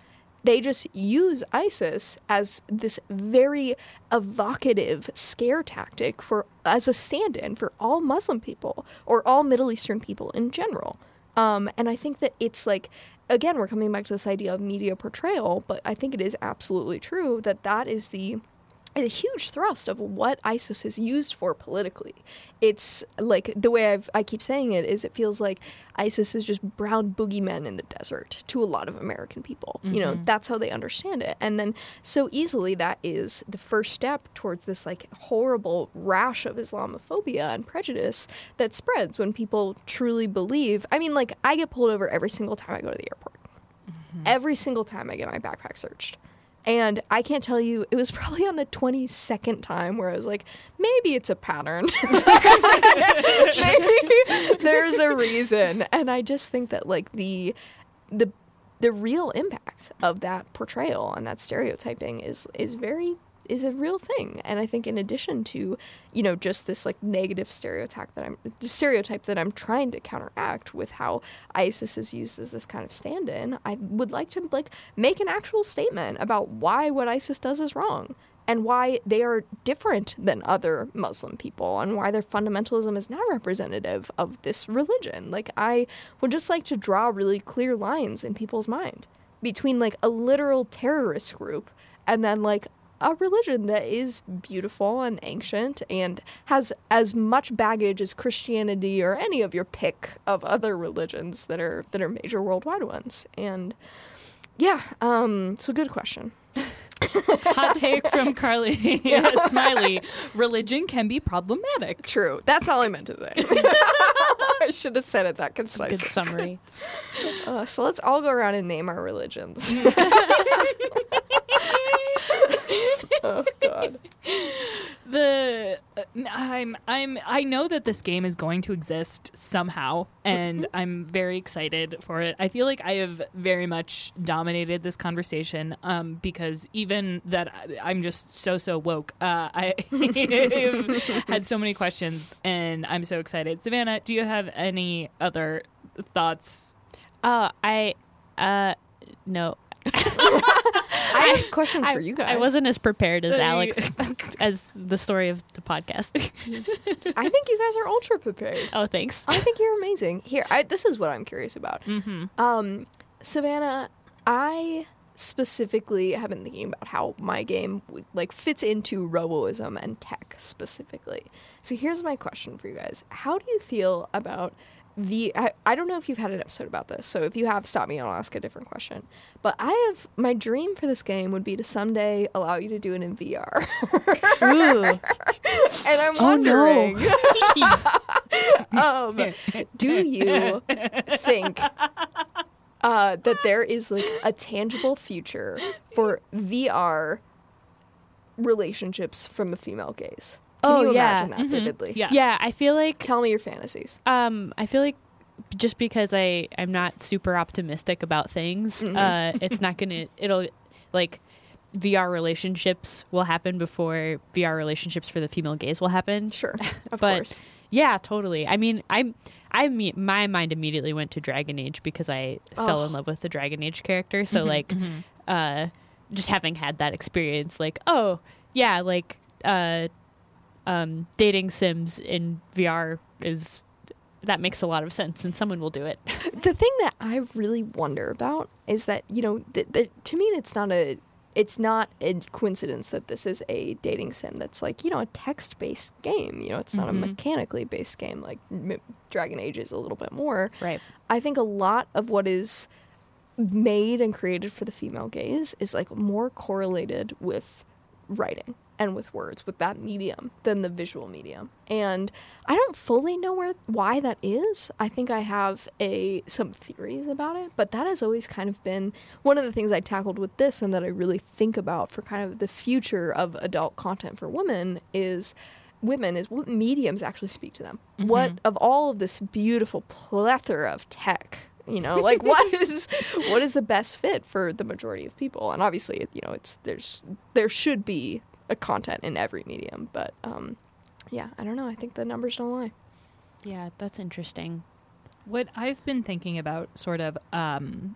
Speaker 3: they just use ISIS as this very evocative scare tactic for as a stand-in for all Muslim people or all Middle Eastern people in general. Um, and I think that it's like again we're coming back to this idea of media portrayal, but I think it is absolutely true that that is the a huge thrust of what ISIS is used for politically. It's like the way I've, I keep saying it is it feels like ISIS is just brown boogeymen in the desert to a lot of American people. You know, mm-hmm. that's how they understand it. And then so easily that is the first step towards this like horrible rash of Islamophobia and prejudice that spreads when people truly believe. I mean, like I get pulled over every single time I go to the airport. Mm-hmm. Every single time I get my backpack searched. And I can't tell you, it was <laughs> probably on the 22nd time where I was like, maybe it's a pattern. <laughs> maybe there's a reason. And I just think that like the the the real impact of that portrayal and that stereotyping is is very is a real thing. And I think in addition to, you know, just this like negative stereotype that I'm stereotype that I'm trying to counteract with how ISIS is used as this kind of stand-in, I would like to like make an actual statement about why what ISIS does is wrong and why they are different than other Muslim people and why their fundamentalism is not representative of this religion. Like I would just like to draw really clear lines in people's mind between like a literal terrorist group and then like a religion that is beautiful and ancient and has as much baggage as Christianity or any of your pick of other religions that are that are major worldwide ones. And yeah, um, so good question. <laughs>
Speaker 1: hot take from carly yeah, <laughs> <laughs> smiley religion can be problematic
Speaker 3: True. That's all I meant to say. I should have said it that
Speaker 2: Good summary.
Speaker 3: Uh, so let's all go around and name our religions. <laughs> oh God.
Speaker 1: the uh, I'm I'm I know that this game is going to exist somehow and I'm very excited for it. I feel like I have very much dominated this conversation um, because even that I- I'm just so so woke. Uh, I had so many questions and I'm so excited. Savannah, do you have any other thoughts?
Speaker 2: Oh, I uh no.
Speaker 3: I have questions
Speaker 2: I,
Speaker 3: for you guys.
Speaker 2: I wasn't as prepared as Alex <laughs> as the story of the podcast.
Speaker 3: I think you guys are ultra prepared.
Speaker 2: oh, thanks.
Speaker 3: I think you're amazing. Here, I, this is what I'm curious about.
Speaker 1: Mm-hmm.
Speaker 3: Um, Savannah, I specifically have been thinking about how my game like fits into roboism and tech specifically. So here's my question for you guys: How do you feel about the? I, I don't know if you've had an episode about this, so if you have, stop me and I'll ask a different question. But I have my dream for this game would be to someday allow you to do it in VR, <laughs> and I'm
Speaker 2: Oh, no.
Speaker 3: wondering. <laughs> um, do you think uh, that there is like a tangible future for VR relationships from the female gaze? Can
Speaker 2: Oh,
Speaker 3: you
Speaker 2: yeah.
Speaker 3: imagine that
Speaker 1: Mhm.
Speaker 3: vividly?
Speaker 1: Yes.
Speaker 2: Yeah, I feel like
Speaker 3: Tell me your fantasies.
Speaker 2: um I feel like just because I I'm not super optimistic about things,
Speaker 3: Mhm.
Speaker 2: uh it's not going <laughs> to it'll like VR relationships will happen before VR relationships for the female gaze will happen.
Speaker 3: Sure, <laughs> of
Speaker 2: But-
Speaker 3: course.
Speaker 2: Yeah, totally. I mean, I'm I mean, my mind immediately went to Dragon Age because I fell
Speaker 3: Oh.
Speaker 2: in love with the Dragon Age character. So like uh just having had that experience like, oh, yeah, like uh um dating sims in VR is that makes a lot of sense and someone will do it. <laughs>
Speaker 3: The thing that I really wonder about is that you know, th- th- to me, it's not a. It's not a coincidence that this is a dating sim that's like, you know, a text based game. You know, it's not a
Speaker 1: Mhm.
Speaker 3: mechanically based game like M- Dragon Age is a little bit more.
Speaker 2: Right.
Speaker 3: I think a lot of what is made and created for the female gaze is like more correlated with writing and with words with that medium than the visual medium. And i don't fully know where why that is. I think i have a some theories about it but that has always kind of been one of the things i tackled with this and that i really think about for kind of the future of adult content for women is women is what mediums actually speak to them. Mm-hmm. What of all of this beautiful plethora of tech you know like what <laughs> is what is the best fit for the majority of people? And obviously you know it's there's there should be a content in every medium but um yeah i don't know i think the numbers don't lie
Speaker 2: Yeah, that's interesting.
Speaker 1: What I've been thinking about, sort of, um,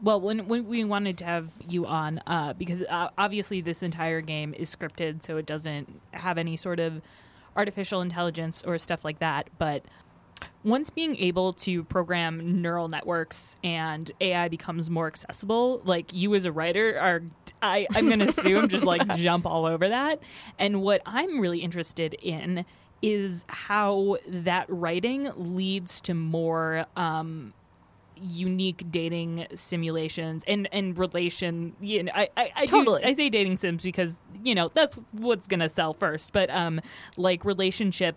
Speaker 1: well, when when we wanted to have you on, uh, because uh, obviously this entire game is scripted, so it doesn't have any sort of artificial intelligence or stuff like that. But once being able to program neural networks and AI becomes more accessible, like you as a writer are, I, I'm going to assume, just like <laughs> jump all over that. And what I'm really interested in is how that writing leads to more um, unique dating simulations and and relation you know i i, I
Speaker 3: Totally.
Speaker 1: do i say dating sims because you know that's what's gonna sell first but um like relationship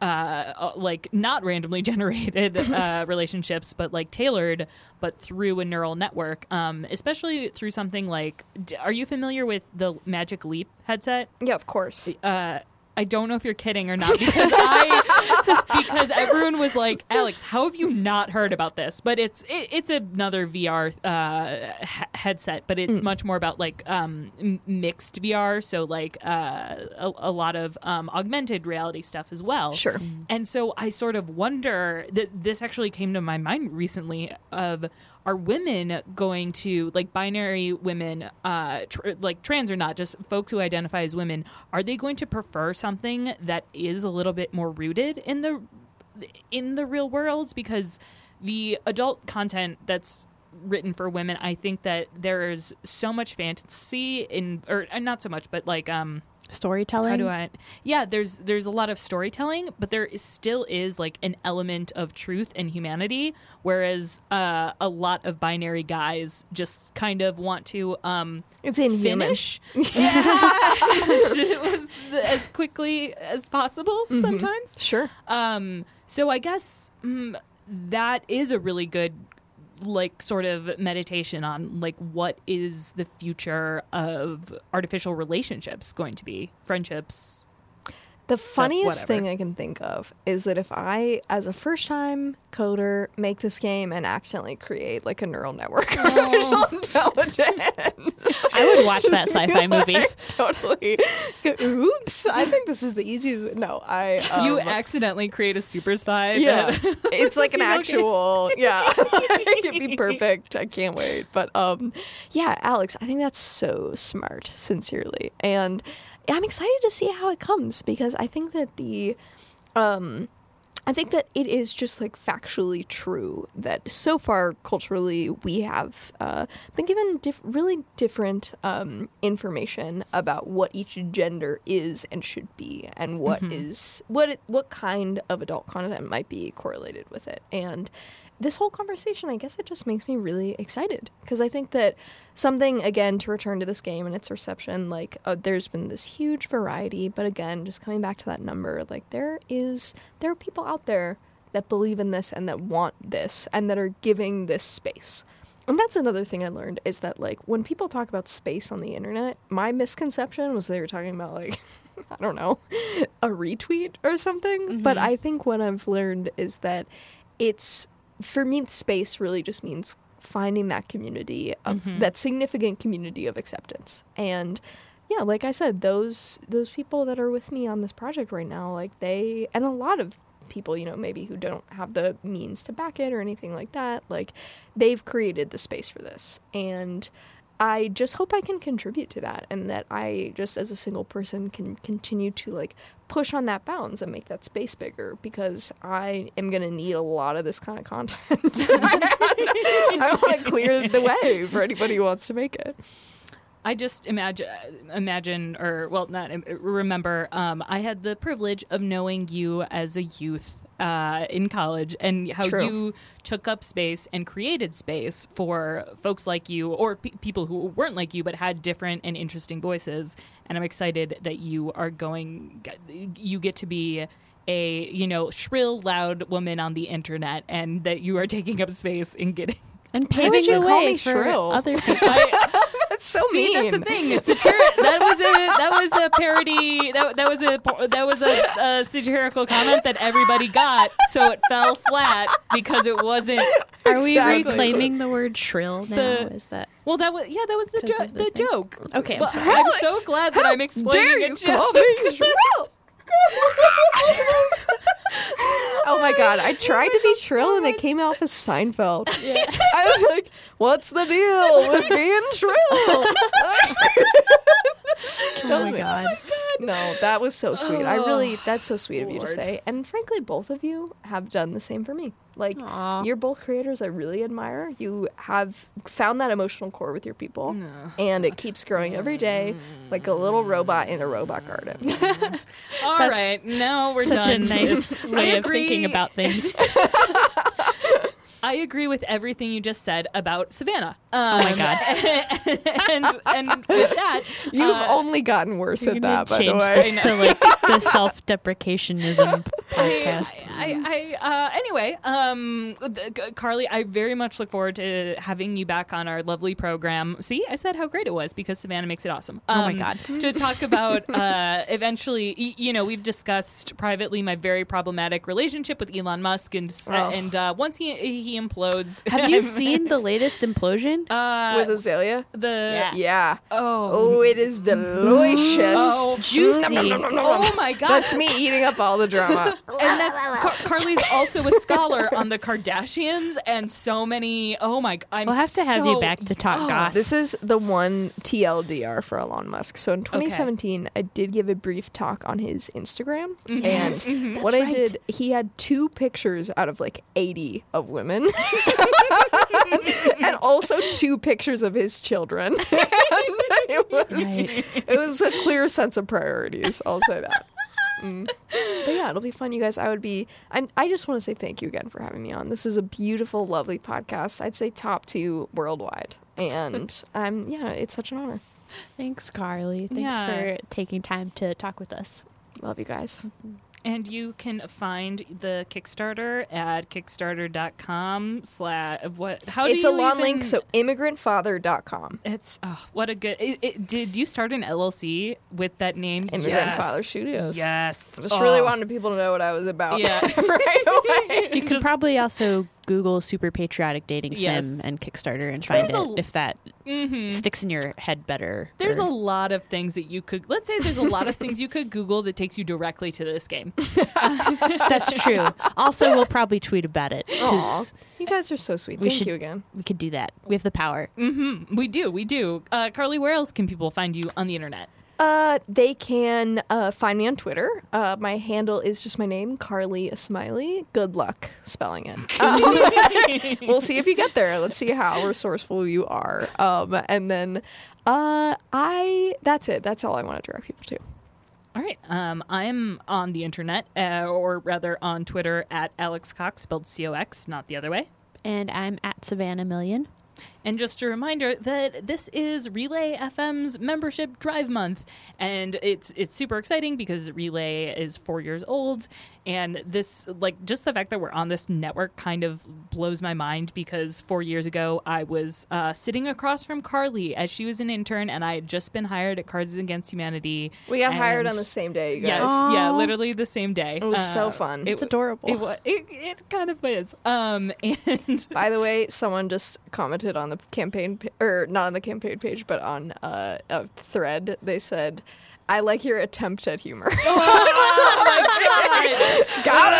Speaker 1: uh, uh, like not randomly <laughs> generated uh, relationships, but like tailored, but through a neural network. Um, especially through something like, d- are you familiar with the Magic Leap headset?
Speaker 3: yeah of course
Speaker 1: uh, I don't know if you're kidding or not <laughs> because I because everyone was like, Alex, how have you not heard about this? But it's it, it's another VR uh, he- headset, but it's much more about like um, m- mixed VR, so like uh, a, a lot of um, augmented reality stuff as well.
Speaker 3: sure
Speaker 1: And so I sort of wonder that this actually came to my mind recently of are women going to like binary women uh tr- like trans or not just folks who identify as women are they going to prefer something that is a little bit more rooted in the in the real world? Because the adult content that's written for women I think that there's so much fantasy in or not so much but like um
Speaker 2: Storytelling.
Speaker 1: how do I? Yeah, there's there's a lot of storytelling, but there is, still is like an element of truth and humanity. Whereas uh, a lot of binary guys just kind of want to um,
Speaker 3: it's inhuman
Speaker 1: finish <laughs> yeah. <laughs> as quickly as possible. Sometimes,
Speaker 3: sure
Speaker 1: um, so I guess mm, that is a really good like sort of meditation on like what is the future of artificial relationships going to be? Friendships
Speaker 3: The funniest
Speaker 1: whatever.
Speaker 3: thing I can think of is that if I, as a first time coder, make this game and accidentally create like a neural network of artificial intelligence. <laughs>
Speaker 2: I would watch that sci-fi movie.
Speaker 3: Like, totally. Oops. I think this is the easiest. way- No, I. Um,
Speaker 1: you accidentally create a super spy
Speaker 3: yeah,
Speaker 1: that- <laughs>
Speaker 3: it's like an actual. Yeah, <laughs> it'd be perfect. I can't wait. But um, yeah, Alex, I think that's so smart. Sincerely, and I'm excited to see how it comes because I think that the um. I think that it is just like factually true that so far culturally we have uh, been given diff- really different um, information about what each gender is and should be, and what is what it, what kind of adult content might be correlated with it. And this whole conversation, I guess, it just makes me really excited because I think that something again to return to this game and its reception, like uh, there's been this huge variety, but again, just coming back to that number, like there is there are people out there that believe in this and that want this and that are giving this space. And that's another thing I learned is that like when people talk about space on the internet, my misconception was they were talking about like <laughs> I don't know, a retweet or something. But I think what I've learned is that it's for me space really just means finding that community of mm-hmm. that significant community of acceptance. And yeah, like I said, those those people that are with me on this project right now, like they and a lot of people, you know, maybe who don't have the means to back it or anything like that, like they've created the space for this. And I just hope I can contribute to that and that I just as a single person can continue to like push on that bounds and make that space bigger because I am going to need a lot of this kind of content. <laughs> I want to clear the way for anybody who wants to make it.
Speaker 1: I just imagine, imagine, or well, not remember. Um, I had the privilege of knowing you as a youth uh, in college, and how
Speaker 3: True.
Speaker 1: you took up space and created space for folks like you, or pe- people who weren't like you but had different and interesting voices. And I'm excited that you are going. You get to be a you know shrill, loud woman on the internet, and that you are taking up space and getting.
Speaker 2: And paving the way for
Speaker 3: shrill?
Speaker 2: other <laughs> people.
Speaker 3: That's so
Speaker 1: See,
Speaker 3: mean.
Speaker 1: that's the thing. Satir- that was a that was a parody. That, that was a that was a, a satirical comment that everybody got, so it fell flat because it wasn't.
Speaker 2: Are we
Speaker 3: Exactly.
Speaker 2: reclaiming the word shrill now?
Speaker 1: The-
Speaker 2: Is that
Speaker 1: Well, that was yeah, that was the jo-
Speaker 2: the
Speaker 1: the, joke.
Speaker 2: okay? I'm
Speaker 1: Well. I'm so glad that I'm explaining
Speaker 3: Dare
Speaker 1: a joke. <laughs> <laughs>
Speaker 3: call me shrill? oh my god, I tried to be shrill and it came off as Seinfeld. I was like, what's the deal with being trill?
Speaker 2: Oh my god.
Speaker 3: Oh no, that was so sweet. I really,
Speaker 1: Oh,
Speaker 3: that's so sweet of you to say. And frankly, both of you have done the same for me. Like,
Speaker 2: Aw.
Speaker 3: you're both creators I really admire. You have found that emotional core with your people,
Speaker 1: No.
Speaker 3: and it keeps growing every day like a little robot in a robot garden. Mm. <laughs>
Speaker 1: All
Speaker 2: That's
Speaker 1: right, now we're
Speaker 2: Such
Speaker 1: done.
Speaker 2: a nice way of thinking about things. <laughs>
Speaker 1: I agree with everything you just said about Savannah. Um,
Speaker 2: Oh my god. <laughs>
Speaker 1: and and with that,
Speaker 3: You've
Speaker 1: uh,
Speaker 3: only gotten worse at that, by the
Speaker 2: change
Speaker 3: way.
Speaker 2: this to like <laughs> the self-deprecationism <laughs> podcast.
Speaker 1: I, I, I uh, anyway, um, th- Carly, I very much look forward to having you back on our lovely program. See, I said how great it was because Savannah makes it awesome.
Speaker 2: Oh my
Speaker 1: Um,
Speaker 2: God.
Speaker 1: to talk about uh, eventually, y- you know, we've discussed privately my very problematic relationship with Elon Musk, and
Speaker 3: Oh.
Speaker 1: and uh, once he he implodes,
Speaker 2: Have you seen the latest implosion?
Speaker 1: Uh,
Speaker 3: With Azealia?
Speaker 1: the
Speaker 2: Yeah.
Speaker 3: Yeah.
Speaker 1: oh
Speaker 3: Oh, it is delicious.
Speaker 1: Oh,
Speaker 2: juicy.
Speaker 3: Nom, nom, nom,
Speaker 1: oh my god
Speaker 3: That's me eating up all the drama. <laughs>
Speaker 1: and that's Car- Carly's also a scholar on the Kardashians and so many. Oh my! g- I'm
Speaker 2: We'll have to have you back to talk
Speaker 1: Oh,
Speaker 2: goss.
Speaker 3: This is the one TLDR for Elon Musk. So in 2017, I did give a brief talk on his Instagram, mm-hmm. and mm-hmm. Mm-hmm. what I did, he had two pictures out of like 80 of women, <laughs> <laughs> and also two pictures of his children. <laughs> It was
Speaker 2: Right.
Speaker 3: it was a clear sense of priorities. I'll say that. Mm. But yeah, it'll be fun, you guys. I would be. I'm. I just want to say thank you again for having me on. This is a beautiful, lovely podcast. I'd say top two worldwide, and <laughs> I'm. Yeah, it's such an honor.
Speaker 2: Thanks, Carly. Thanks
Speaker 1: Yeah.
Speaker 2: for taking time to talk with us.
Speaker 3: Love you guys.
Speaker 1: And you can find the Kickstarter at kickstarter.com slash what how
Speaker 3: it's
Speaker 1: do
Speaker 3: it?
Speaker 1: It's a
Speaker 3: long
Speaker 1: even,
Speaker 3: link, so immigrantfather.com.
Speaker 1: it's oh, what a good it, it, did you start an LLC with that name?
Speaker 3: Immigrant
Speaker 1: yes.
Speaker 3: Father Studios.
Speaker 1: Yes.
Speaker 3: I Just
Speaker 1: Oh.
Speaker 3: really wanted people to know what I was about
Speaker 1: Yeah. <laughs>
Speaker 3: right away.
Speaker 2: You could probably also Google super patriotic dating
Speaker 1: Yes.
Speaker 2: sim and Kickstarter and find
Speaker 1: There's
Speaker 2: it
Speaker 1: a-
Speaker 2: if that
Speaker 1: Mhm.
Speaker 2: sticks in your head better.
Speaker 1: There's
Speaker 2: or-
Speaker 1: a lot of things that you could let's say there's a lot of things you could Google that takes you directly to this game. <laughs>
Speaker 2: That's true. Also, we'll probably tweet about it
Speaker 3: Aw, you guys are so sweet.
Speaker 2: We
Speaker 3: Thank
Speaker 2: should-
Speaker 3: you again.
Speaker 2: we could do that. We have the power.
Speaker 1: hmm We do, we do. Uh, Carly, where else can people find you on the internet?
Speaker 3: Uh, they can uh, find me on Twitter. Uh, my handle is just my name, Carly Esmaili. Good luck spelling it. <laughs> Um, we'll see if you get there. Let's see how resourceful you are. Um, and then, uh, I that's it. That's all I want to direct people to.
Speaker 1: All right. Um, I'm on the internet, uh, or rather on Twitter at Alex Cox, spelled C O X, not the other way.
Speaker 2: And I'm at Savannah Million.
Speaker 1: And just a reminder that this is Relay FM's membership drive month, and it's it's super exciting because Relay is four years old, and this like just the fact that we're on this network kind of blows my mind because four years ago I was uh, sitting across from Carly as she was an intern, and I had just been hired at Cards Against Humanity.
Speaker 3: We got hired on the same day, you guys.
Speaker 1: Yes,
Speaker 2: Aw.
Speaker 1: yeah, literally the same day.
Speaker 3: It was so
Speaker 1: Uh,
Speaker 3: fun.
Speaker 1: It,
Speaker 3: It's
Speaker 2: adorable.
Speaker 1: It, it, it kind of is. Um, <laughs> and
Speaker 3: By the way, someone just commented on the campaign, pa- or not on the campaign page, but on uh, a thread. They said, "I like your attempt at humor."
Speaker 1: oh <laughs> <laughs> my god!
Speaker 3: got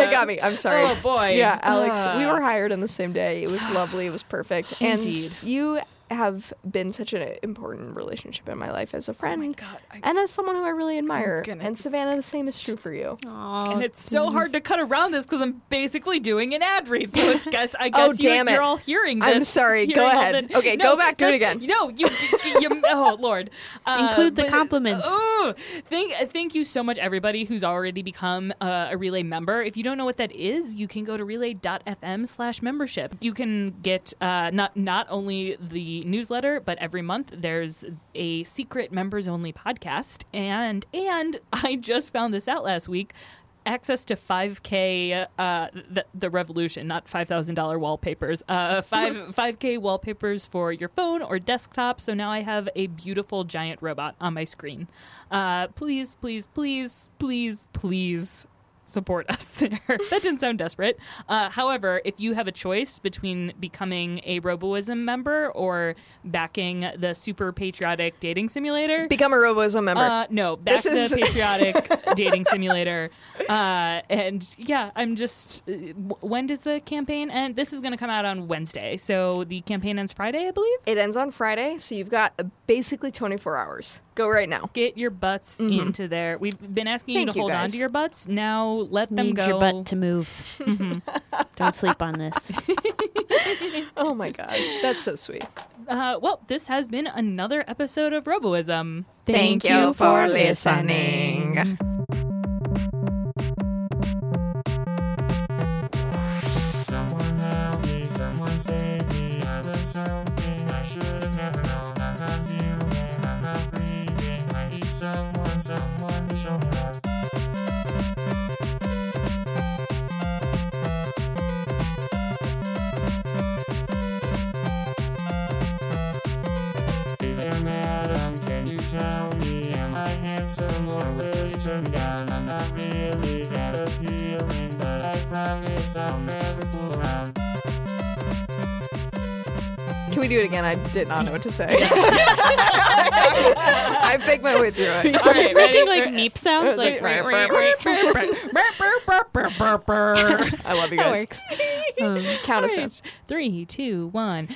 Speaker 3: it. They got me. I'm sorry.
Speaker 1: Oh, boy.
Speaker 3: Yeah, Alex. we
Speaker 1: Ah.
Speaker 3: were hired on the same day. It was lovely. It was perfect. And
Speaker 1: Indeed.
Speaker 3: you have been such an important relationship in my life as a friend.
Speaker 1: Oh my god! I,
Speaker 3: And as someone who I really admire. And Savannah, the same is true for you.
Speaker 1: and it's so hard to cut around this because I'm basically doing an ad read. So it's <laughs> guess I
Speaker 3: Oh,
Speaker 1: guess you,
Speaker 3: damn it.
Speaker 1: you're all hearing this.
Speaker 3: I'm sorry. Go ahead.
Speaker 1: the-
Speaker 3: Okay, go back, do it again.
Speaker 1: No, you, you <laughs> oh lord. Uh,
Speaker 2: Include the
Speaker 1: but-
Speaker 2: compliments.
Speaker 1: Oh, thank thank you so much, everybody who's already become uh, a Relay member. If you don't know what that is, you can go to relay.fm/slash membership. You can get uh, not not only the newsletter, but every month there's a secret members only podcast, and and <laughs> I just found this out last week. Access to 5K, uh, the, the revolution, not $5,000 wallpapers. Uh, five <laughs> 5K wallpapers for your phone or desktop. So now I have a beautiful giant robot on my screen. Uh, please, please, please, please, please support <laughs> us there. that didn't sound desperate. Uh, however, if you have a choice between becoming a Roboism member or backing the super patriotic dating simulator,
Speaker 3: Become a Roboism member.
Speaker 1: uh, no, back
Speaker 3: This is-
Speaker 1: the <laughs> patriotic dating simulator. Uh, and yeah, I'm just. uh, When does the campaign end? This is going to come out on Wednesday, so the campaign ends Friday, I believe.
Speaker 3: it ends on Friday, so you've got uh, basically 24 hours. Go right now.
Speaker 1: Get your butts into there. We've been asking
Speaker 3: Mm-hmm. Thank
Speaker 1: you to
Speaker 3: you,
Speaker 1: hold on to your butts. Now let them
Speaker 2: Need
Speaker 1: go.
Speaker 2: your butt to move.
Speaker 1: Mm-hmm. <laughs>
Speaker 2: Don't sleep on this. <laughs>
Speaker 3: Oh my God. That's so sweet.
Speaker 1: uh, well, this has been another episode of Roboism.
Speaker 3: Thank you for listening.
Speaker 4: Someone help me, someone save me. I've something I should have never known. I'm not human, I'm not breathing. I need someone, someone
Speaker 3: Can we do it again? I did not know what to say. <laughs> I faked my way through it.
Speaker 1: All right, ready?
Speaker 2: Making like neep sounds.
Speaker 3: It's
Speaker 2: Like,
Speaker 3: like, I love you
Speaker 2: that
Speaker 3: guys.
Speaker 2: works. Um,
Speaker 3: Count us down.
Speaker 1: Three, two, one.